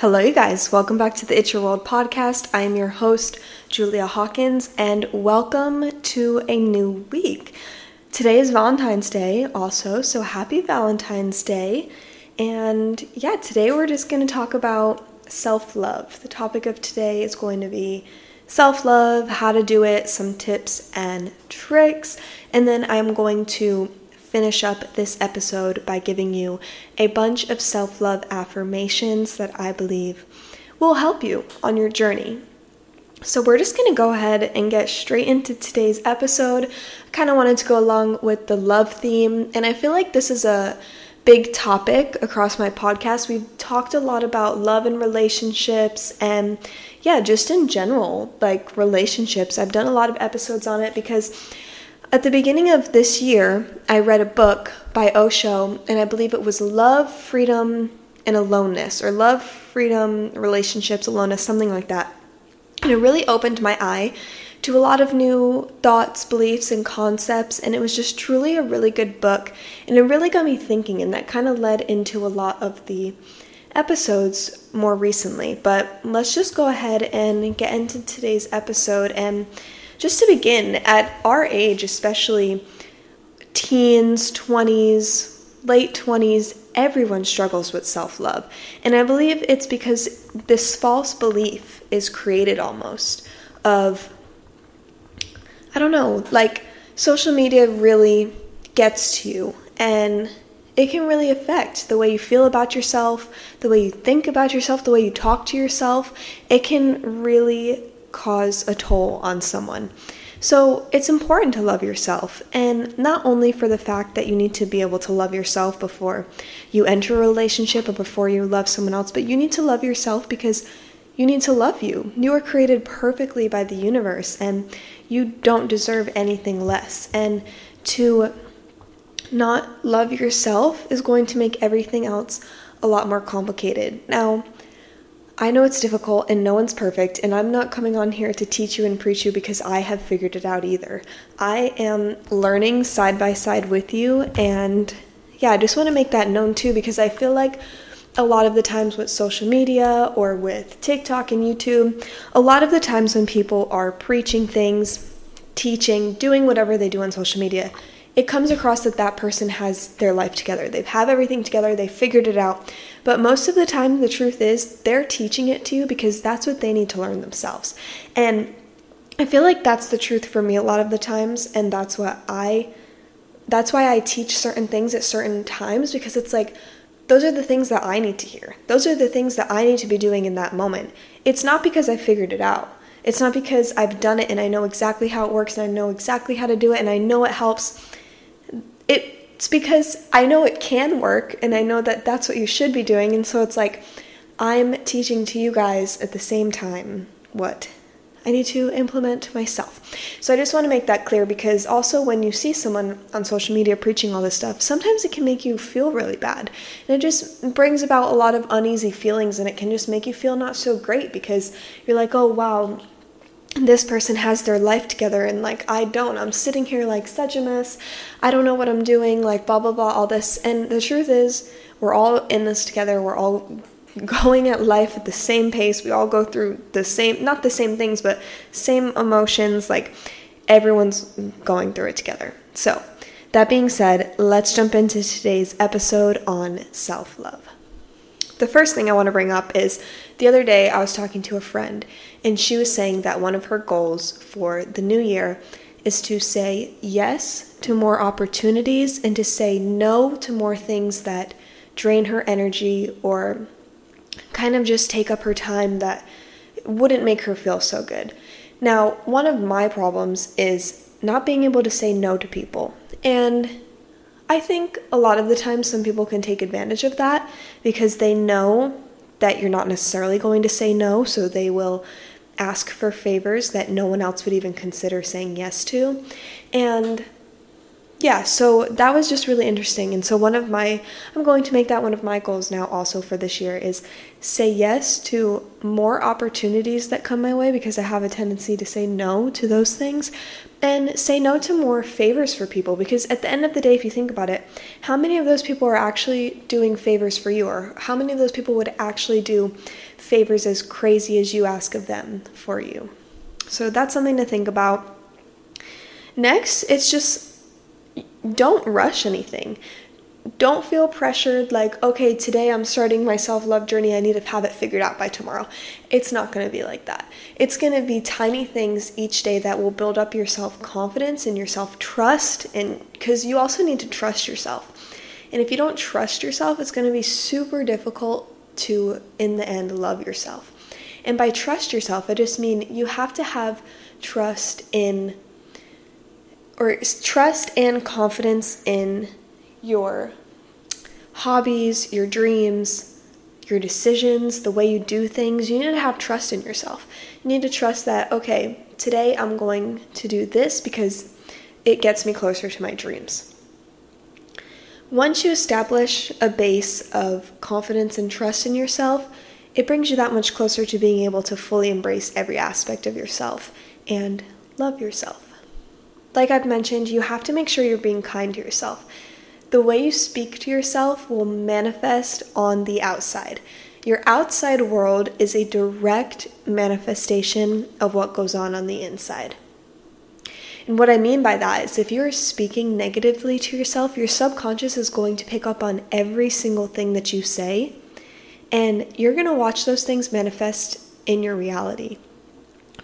Hello, you guys. Welcome back to the It's Your World podcast. I am your host, Julia Hawkins, and welcome to a new week. Today is Valentine's Day, also, so happy Valentine's Day. And yeah, today we're just going to talk about self love. The topic of today is going to be self love, how to do it, some tips and tricks, and then I'm going to finish up this episode by giving you a bunch of self love affirmations that I believe will help you on your journey. So, we're just going to go ahead and get straight into today's episode. I kind of wanted to go along with the love theme, and I feel like this is a big topic across my podcast. We've talked a lot about love and relationships, and yeah, just in general, like relationships. I've done a lot of episodes on it because at the beginning of this year, I read a book by Osho, and I believe it was Love, Freedom, and Aloneness, or Love, Freedom, Relationships, Aloneness, something like that. And it really opened my eye to a lot of new thoughts, beliefs, and concepts, and it was just truly a really good book. And it really got me thinking, and that kind of led into a lot of the episodes more recently. But let's just go ahead and get into today's episode and just to begin, at our age, especially teens, 20s, late 20s, everyone struggles with self love. And I believe it's because this false belief is created almost of, I don't know, like social media really gets to you and it can really affect the way you feel about yourself, the way you think about yourself, the way you talk to yourself. It can really cause a toll on someone. So it's important to love yourself, and not only for the fact that you need to be able to love yourself before you enter a relationship or before you love someone else, but you need to love yourself because you need to love you. You are created perfectly by the universe, and you don't deserve anything less. And to not love yourself is going to make everything else a lot more complicated. Now, I know it's difficult and no one's perfect, and I'm not coming on here to teach you and preach you because I have figured it out either. I am learning side by side with you, and yeah, I just want to make that known too because I feel like a lot of the times with social media or with TikTok and YouTube, a lot of the times when people are preaching things, teaching, doing whatever they do on social media, it comes across that that person has their life together. They have everything together, they figured it out. But most of the time, the truth is they're teaching it to you because that's what they need to learn themselves. And I feel like that's the truth for me a lot of the times, and that's what I that's why I teach certain things at certain times because it's like those are the things that I need to hear. Those are the things that I need to be doing in that moment. It's not because I figured it out. It's not because I've done it and I know exactly how it works and I know exactly how to do it and I know it helps it's because I know it can work and I know that that's what you should be doing. And so it's like I'm teaching to you guys at the same time what I need to implement myself. So I just want to make that clear because also when you see someone on social media preaching all this stuff, sometimes it can make you feel really bad. And it just brings about a lot of uneasy feelings and it can just make you feel not so great because you're like, oh wow, this person has their life together and like I don't. I'm sitting here like such a mess. I don't know what I'm doing, like blah blah blah all this. And the truth is, we're all in this together. We're all going at life at the same pace. We all go through the same not the same things, but same emotions like everyone's going through it together. So, that being said, let's jump into today's episode on self-love. The first thing I want to bring up is the other day I was talking to a friend and she was saying that one of her goals for the new year is to say yes to more opportunities and to say no to more things that drain her energy or kind of just take up her time that wouldn't make her feel so good. Now, one of my problems is not being able to say no to people. And I think a lot of the time some people can take advantage of that because they know that you're not necessarily going to say no, so they will ask for favors that no one else would even consider saying yes to. And yeah, so that was just really interesting. And so, one of my, I'm going to make that one of my goals now also for this year is say yes to more opportunities that come my way because I have a tendency to say no to those things and say no to more favors for people because at the end of the day, if you think about it, how many of those people are actually doing favors for you or how many of those people would actually do favors as crazy as you ask of them for you? So, that's something to think about. Next, it's just don't rush anything. Don't feel pressured like, okay, today I'm starting my self love journey. I need to have it figured out by tomorrow. It's not going to be like that. It's going to be tiny things each day that will build up your self confidence and your self trust. And because you also need to trust yourself. And if you don't trust yourself, it's going to be super difficult to, in the end, love yourself. And by trust yourself, I just mean you have to have trust in or trust and confidence in your hobbies, your dreams, your decisions, the way you do things. You need to have trust in yourself. You need to trust that, okay, today I'm going to do this because it gets me closer to my dreams. Once you establish a base of confidence and trust in yourself, it brings you that much closer to being able to fully embrace every aspect of yourself and love yourself. Like I've mentioned, you have to make sure you're being kind to yourself. The way you speak to yourself will manifest on the outside. Your outside world is a direct manifestation of what goes on on the inside. And what I mean by that is if you're speaking negatively to yourself, your subconscious is going to pick up on every single thing that you say, and you're going to watch those things manifest in your reality.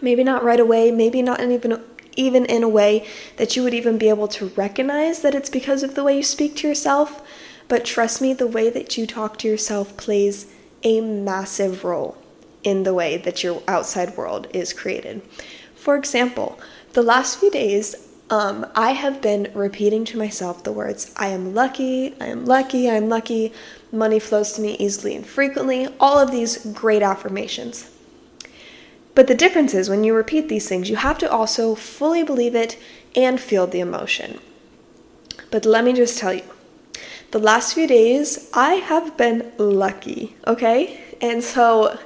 Maybe not right away, maybe not even even in a way that you would even be able to recognize that it's because of the way you speak to yourself. But trust me, the way that you talk to yourself plays a massive role in the way that your outside world is created. For example, the last few days, um, I have been repeating to myself the words, I am lucky, I am lucky, I am lucky, money flows to me easily and frequently, all of these great affirmations. But the difference is when you repeat these things, you have to also fully believe it and feel the emotion. But let me just tell you, the last few days, I have been lucky, okay? And so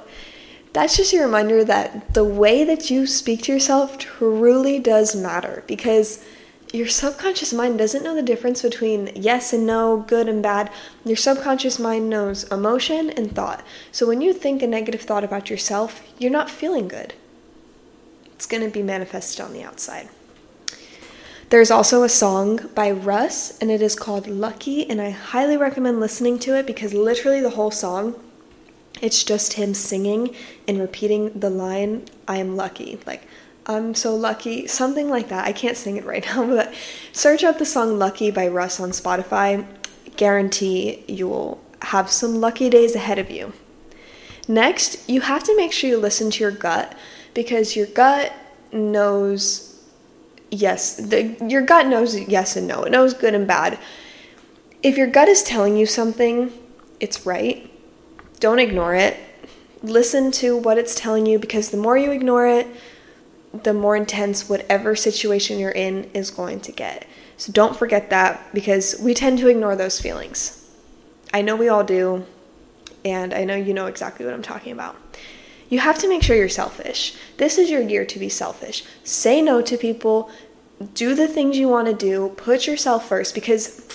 that's just a reminder that the way that you speak to yourself truly does matter because your subconscious mind doesn't know the difference between yes and no, good and bad. Your subconscious mind knows emotion and thought. So when you think a negative thought about yourself, you're not feeling good. It's going to be manifested on the outside. There's also a song by Russ, and it is called Lucky, and I highly recommend listening to it because literally the whole song, it's just him singing and repeating the line, I am lucky. Like, I'm so lucky, something like that. I can't sing it right now, but search up the song Lucky by Russ on Spotify. Guarantee you will have some lucky days ahead of you. Next, you have to make sure you listen to your gut because your gut knows yes, the, your gut knows yes and no. It knows good and bad. If your gut is telling you something, it's right. Don't ignore it. Listen to what it's telling you because the more you ignore it, the more intense whatever situation you're in is going to get. So don't forget that because we tend to ignore those feelings. I know we all do, and I know you know exactly what I'm talking about. You have to make sure you're selfish. This is your year to be selfish. Say no to people, do the things you want to do, put yourself first because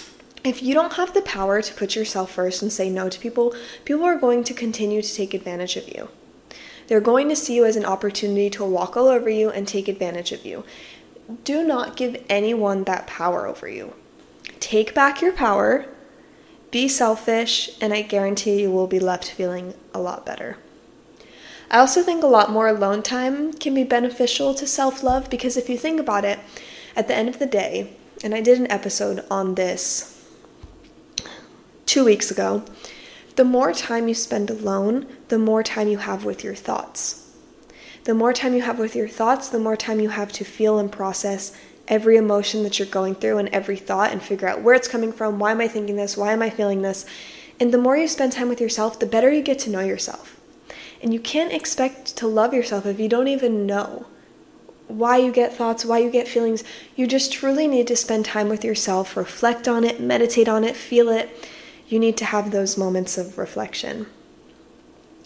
if you don't have the power to put yourself first and say no to people, people are going to continue to take advantage of you. They're going to see you as an opportunity to walk all over you and take advantage of you. Do not give anyone that power over you. Take back your power, be selfish, and I guarantee you will be left feeling a lot better. I also think a lot more alone time can be beneficial to self love because if you think about it, at the end of the day, and I did an episode on this two weeks ago, the more time you spend alone, the more time you have with your thoughts. The more time you have with your thoughts, the more time you have to feel and process every emotion that you're going through and every thought and figure out where it's coming from. Why am I thinking this? Why am I feeling this? And the more you spend time with yourself, the better you get to know yourself. And you can't expect to love yourself if you don't even know why you get thoughts, why you get feelings. You just truly need to spend time with yourself, reflect on it, meditate on it, feel it. You need to have those moments of reflection.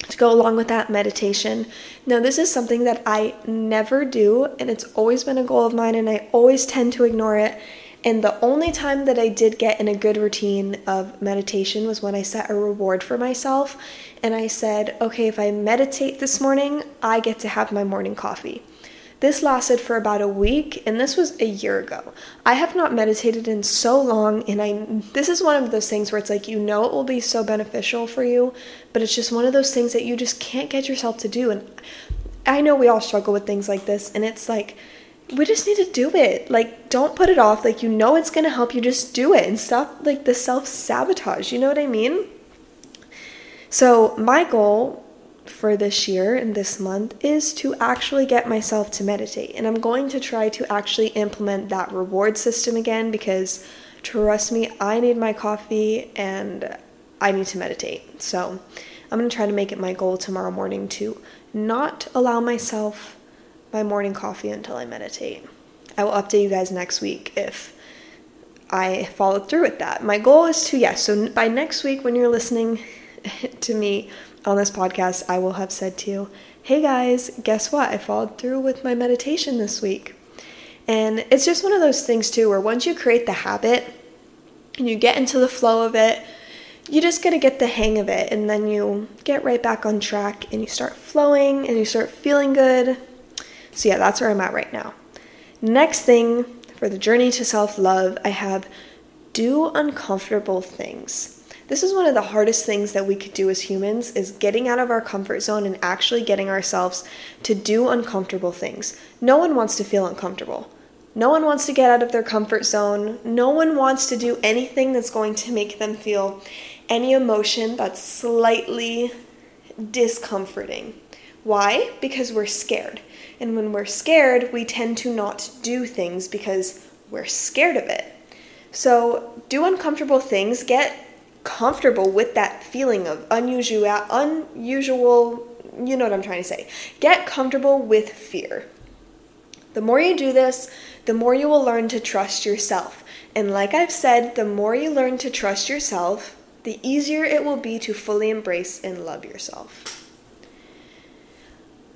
To go along with that, meditation. Now, this is something that I never do, and it's always been a goal of mine, and I always tend to ignore it. And the only time that I did get in a good routine of meditation was when I set a reward for myself. And I said, okay, if I meditate this morning, I get to have my morning coffee. This lasted for about a week, and this was a year ago. I have not meditated in so long, and I this is one of those things where it's like you know it will be so beneficial for you, but it's just one of those things that you just can't get yourself to do. And I know we all struggle with things like this, and it's like we just need to do it. Like, don't put it off. Like, you know it's gonna help you, just do it and stop like the self sabotage. You know what I mean? So, my goal for this year and this month is to actually get myself to meditate. And I'm going to try to actually implement that reward system again because trust me, I need my coffee and I need to meditate. So I'm going to try to make it my goal tomorrow morning to not allow myself my morning coffee until I meditate. I will update you guys next week if I followed through with that. My goal is to, yes, yeah, so by next week when you're listening to me on this podcast, I will have said to you, hey guys, guess what? I followed through with my meditation this week. And it's just one of those things, too, where once you create the habit and you get into the flow of it, you just got to get the hang of it. And then you get right back on track and you start flowing and you start feeling good. So, yeah, that's where I'm at right now. Next thing for the journey to self love, I have do uncomfortable things. This is one of the hardest things that we could do as humans is getting out of our comfort zone and actually getting ourselves to do uncomfortable things. No one wants to feel uncomfortable. No one wants to get out of their comfort zone. No one wants to do anything that's going to make them feel any emotion that's slightly discomforting. Why? Because we're scared. And when we're scared, we tend to not do things because we're scared of it. So, do uncomfortable things, get comfortable with that feeling of unusual unusual you know what I'm trying to say. Get comfortable with fear. The more you do this, the more you will learn to trust yourself. And like I've said, the more you learn to trust yourself, the easier it will be to fully embrace and love yourself.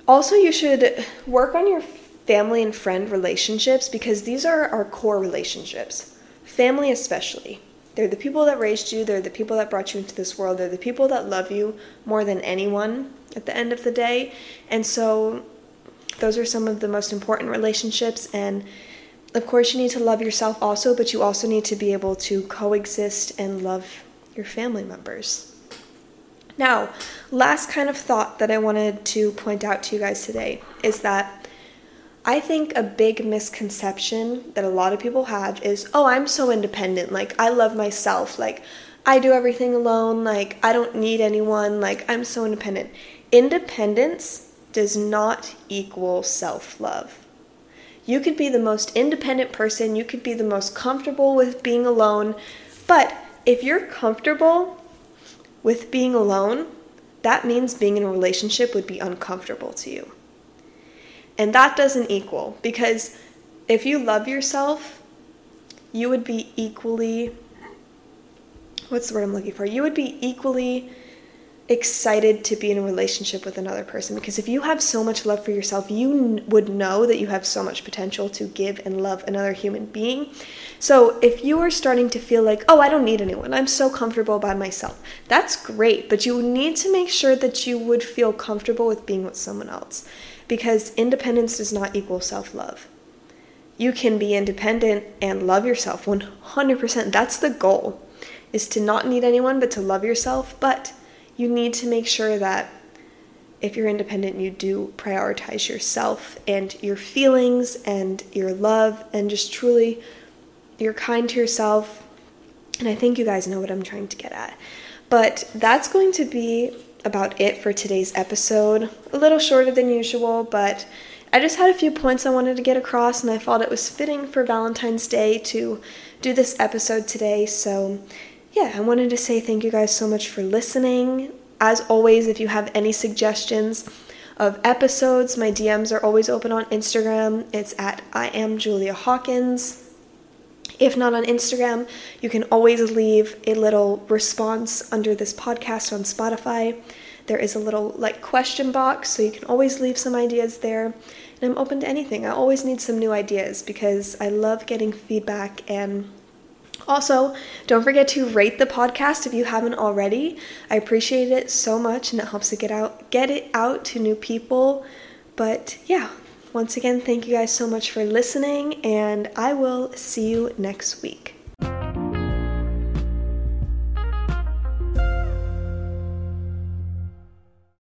Also, you should work on your family and friend relationships because these are our core relationships, family especially. They're the people that raised you, they're the people that brought you into this world, they're the people that love you more than anyone at the end of the day. And so, those are some of the most important relationships. And of course, you need to love yourself also, but you also need to be able to coexist and love your family members. Now, last kind of thought that I wanted to point out to you guys today is that I think a big misconception that a lot of people have is, oh, I'm so independent. Like, I love myself. Like, I do everything alone. Like, I don't need anyone. Like, I'm so independent. Independence does not equal self love. You could be the most independent person, you could be the most comfortable with being alone, but if you're comfortable with being alone, that means being in a relationship would be uncomfortable to you. And that doesn't equal because if you love yourself, you would be equally what's the word I'm looking for? You would be equally excited to be in a relationship with another person because if you have so much love for yourself, you n- would know that you have so much potential to give and love another human being. So if you are starting to feel like, oh, I don't need anyone, I'm so comfortable by myself, that's great, but you need to make sure that you would feel comfortable with being with someone else because independence does not equal self love. You can be independent and love yourself 100%. That's the goal, is to not need anyone but to love yourself. But you need to make sure that if you're independent, you do prioritize yourself and your feelings and your love and just truly you're kind to yourself. And I think you guys know what I'm trying to get at. But that's going to be about it for today's episode. A little shorter than usual, but I just had a few points I wanted to get across, and I thought it was fitting for Valentine's Day to do this episode today. So, yeah, I wanted to say thank you guys so much for listening. As always, if you have any suggestions of episodes, my DMs are always open on Instagram. It's at I am Julia Hawkins. If not on Instagram, you can always leave a little response under this podcast on Spotify. There is a little like question box, so you can always leave some ideas there. And I'm open to anything. I always need some new ideas because I love getting feedback and also, don't forget to rate the podcast if you haven't already. I appreciate it so much and it helps to get out get it out to new people. But yeah, once again, thank you guys so much for listening and I will see you next week.